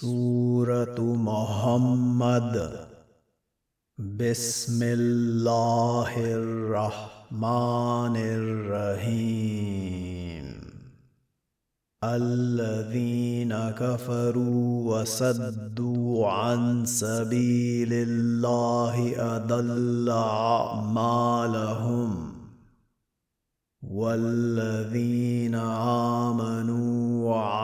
سورة محمد. بسم الله الرحمن الرحيم. الذين كفروا وصدوا عن سبيل الله أضل أعمالهم. والذين آمنوا وعملوا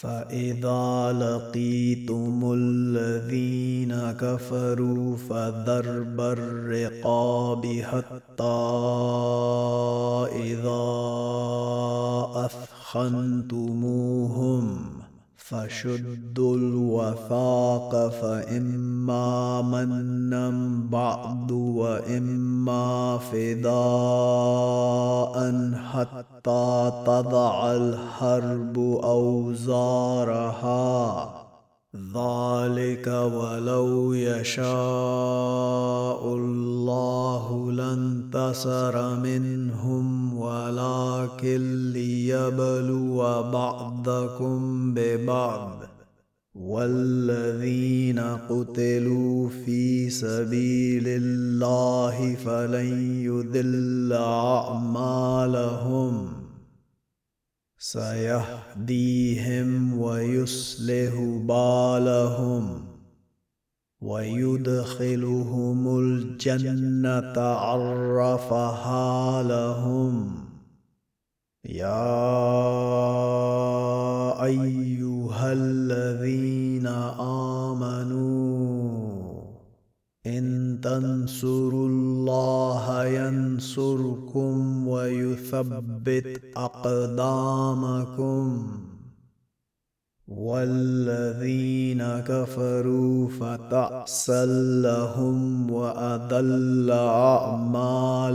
فإذا لقيتم الذين كفروا فضرب الرقاب حتى إذا أثخنتموهم فشدوا الوثاق فإما منا بعد وإما فداء حتى تضع الحرب أوزارها. ذلك ولو يشاء الله لانتصر منهم ولكن ليبلو بعضكم ببعض والذين قتلوا في سبيل الله فلن يذل أعمالهم سيهديهم ويصلح بالهم ويدخلهم الجنة عرفها لهم. يا أيها الذين آمنوا إن تنصروا الله ينصركم ويثبت أقدامكم. والذين كفروا فتعسا لهم وأضل أعمالهم.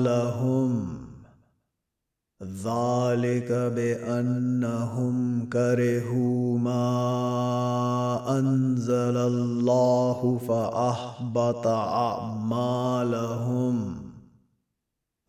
ذلك بأنهم كرهوا ما أنزل الله فأحبط أعمالهم.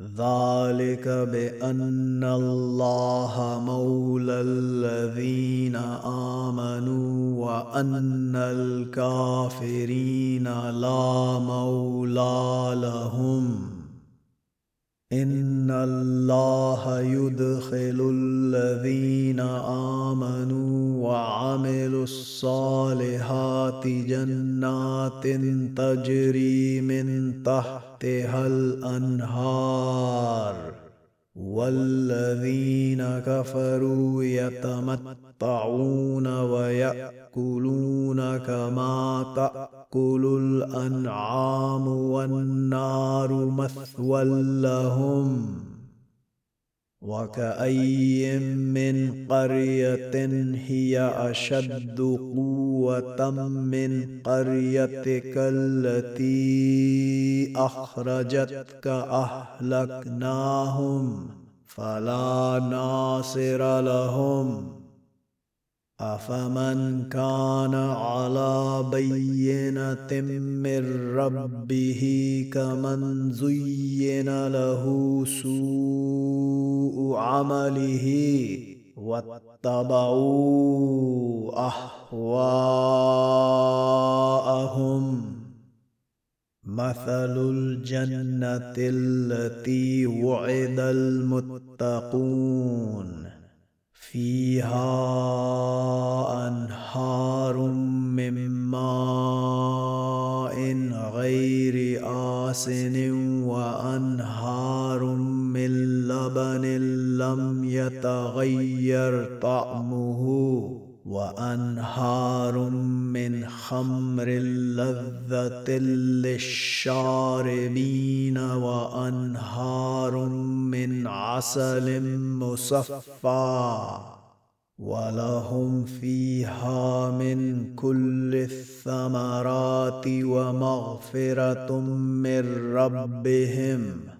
ذلك بأن الله مولى الذين آمنوا وأن الكافرين لا مولى لهم. إن الله يدخل الذين آمنوا وعملوا الصالحات جنات تجري من تحتها الأنهار. والذين كفروا يتمتعون ويأكلون كما تأكل الأنعام والنار مثوى لهم. وكأي من قرية هي أشد قوة من قريتك التي أخرجتك أهلكناهم فلا ناصر لهم أفمن كان على بينة من ربه كمن زين له سوء عمله واتبعوا أهواءهم. مثل الجنة التي وعد المتقون. فيها أنهار من ماء غير آسن وأنهار من لبن لم يتغير طعمه وأنهار من خمر لذه للشاربين وأنهار من عسل مصفى ولهم فيها من كل الثمرات ومغفرة من ربهم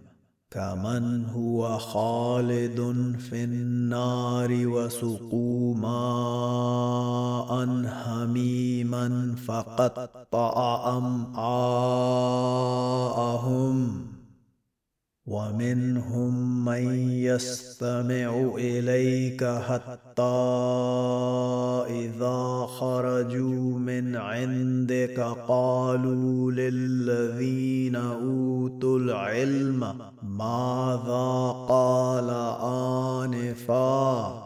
كمن هو خالد في النار وسقوا ماء هميما فقطع امعاءهم ومنهم من يستمع إليك حتى إذا خرجوا من عندك قالوا للذين أوتوا العلم ماذا قال آنفا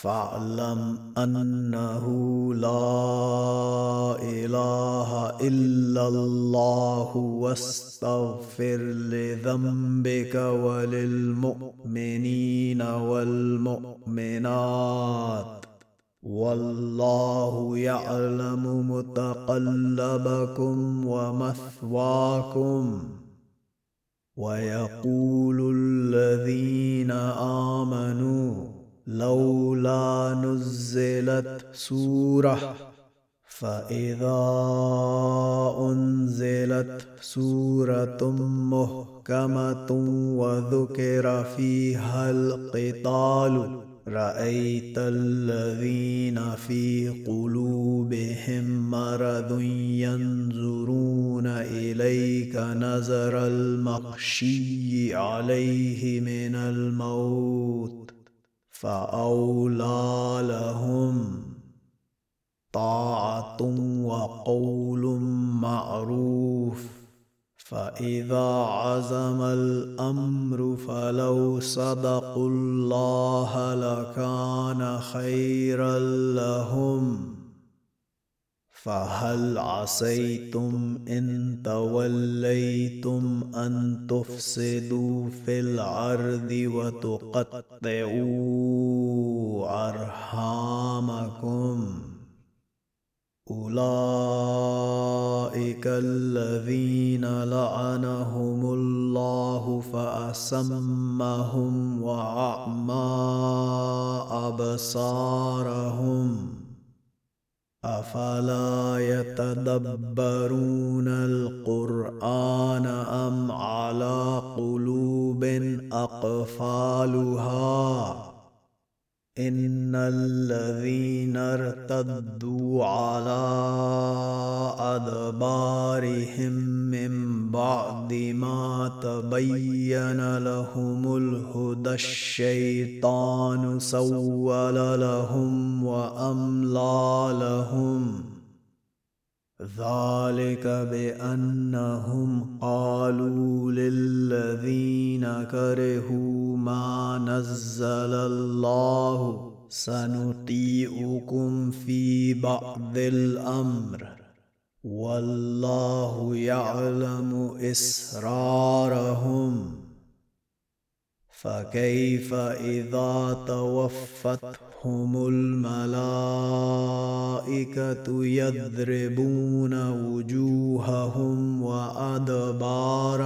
فاعلم أنه لا إله إلا الله واستغفر لذنبك وللمؤمنين والمؤمنات. والله يعلم متقلبكم ومثواكم. ويقول الذين آمنوا لولا نزلت سورة فإذا أنزلت سورة محكمة وذكر فيها القتال رأيت الذين في قلوبهم مرض ينظرون إليك نظر المخشي عليه من الموت. فأولى لهم طاعة وقول معروف فإذا عزم الأمر فلو صدقوا الله لكان خيرا لهم فهل عسيتم إن توليتم أن تفسدوا في الأرض وتقطعوا أرحامكم؟ أولئك الذين لعنهم الله فأسمهم وأعمى أبصارهم. أفلا يتدبرون القرآن أم على قلوب أقفالها؟ إن الذين ارتدوا على أدبارهم من بعد ما تبين لهم الهدى الشيطان سول لهم وأملى لهم. ذلك بأنهم قالوا للذين كرهوا ما نزل الله سنطيعكم في بعض الأمر. والله يعلم إسرارهم. فكيف إذا توفتهم هم الملائكة يضربون وجوههم وأدبارهم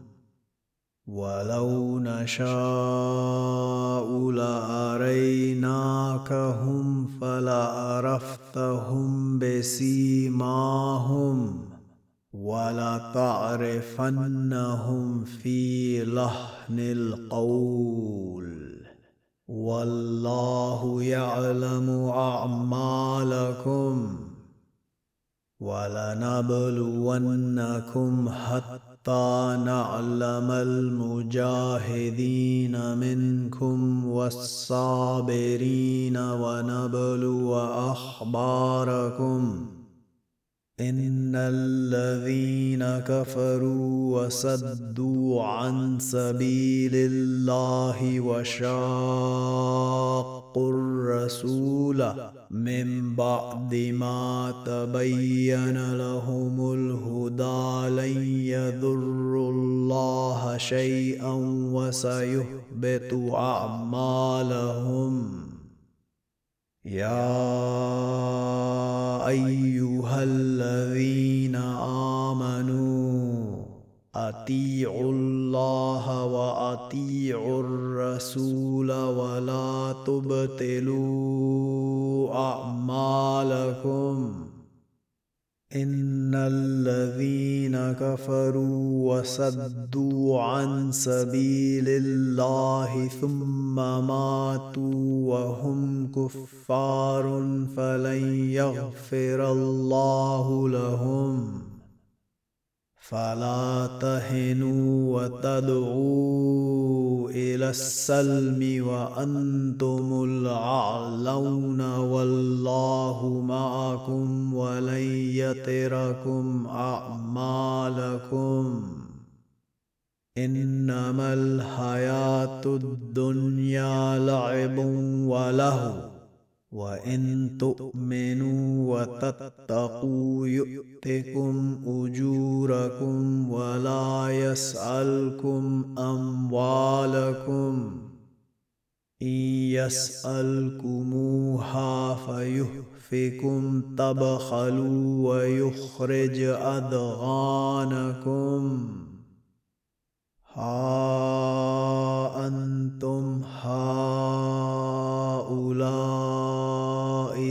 ولو نشاء لأريناكهم فلعرفتهم بسيماهم ولتعرفنهم في لحن القول والله يعلم أعمالكم ولنبلونكم حتى حتى نعلم المجاهدين منكم والصابرين ونبلو أخباركم. إن الذين كفروا وصدوا عن سبيل الله وشاقوا الرسول من بعد ما تبين لهم الهدى لن يضروا الله شيئا وسيهبط أعمالهم. يا أيها الذين آمنوا أطيعوا الله وأطيعوا الرسول ولا تبطلوا أعمالكم. إن الذين كفروا وصدوا عن سبيل الله ثم ماتوا وهم كفار فلن يغفر الله لهم. فلا تهنوا وتدعوا إلى السلم وأنتم الأعلون والله معكم ولن يتركم أعمالكم. إنما الحياة الدنيا لعب وله. وإن تؤمنوا وتتقوا يؤتكم أجوركم ولا يسألكم أموالكم. إن يسألكموها فيهفكم تبخلوا ويخرج أذغانكم. ها أنتم هؤلاء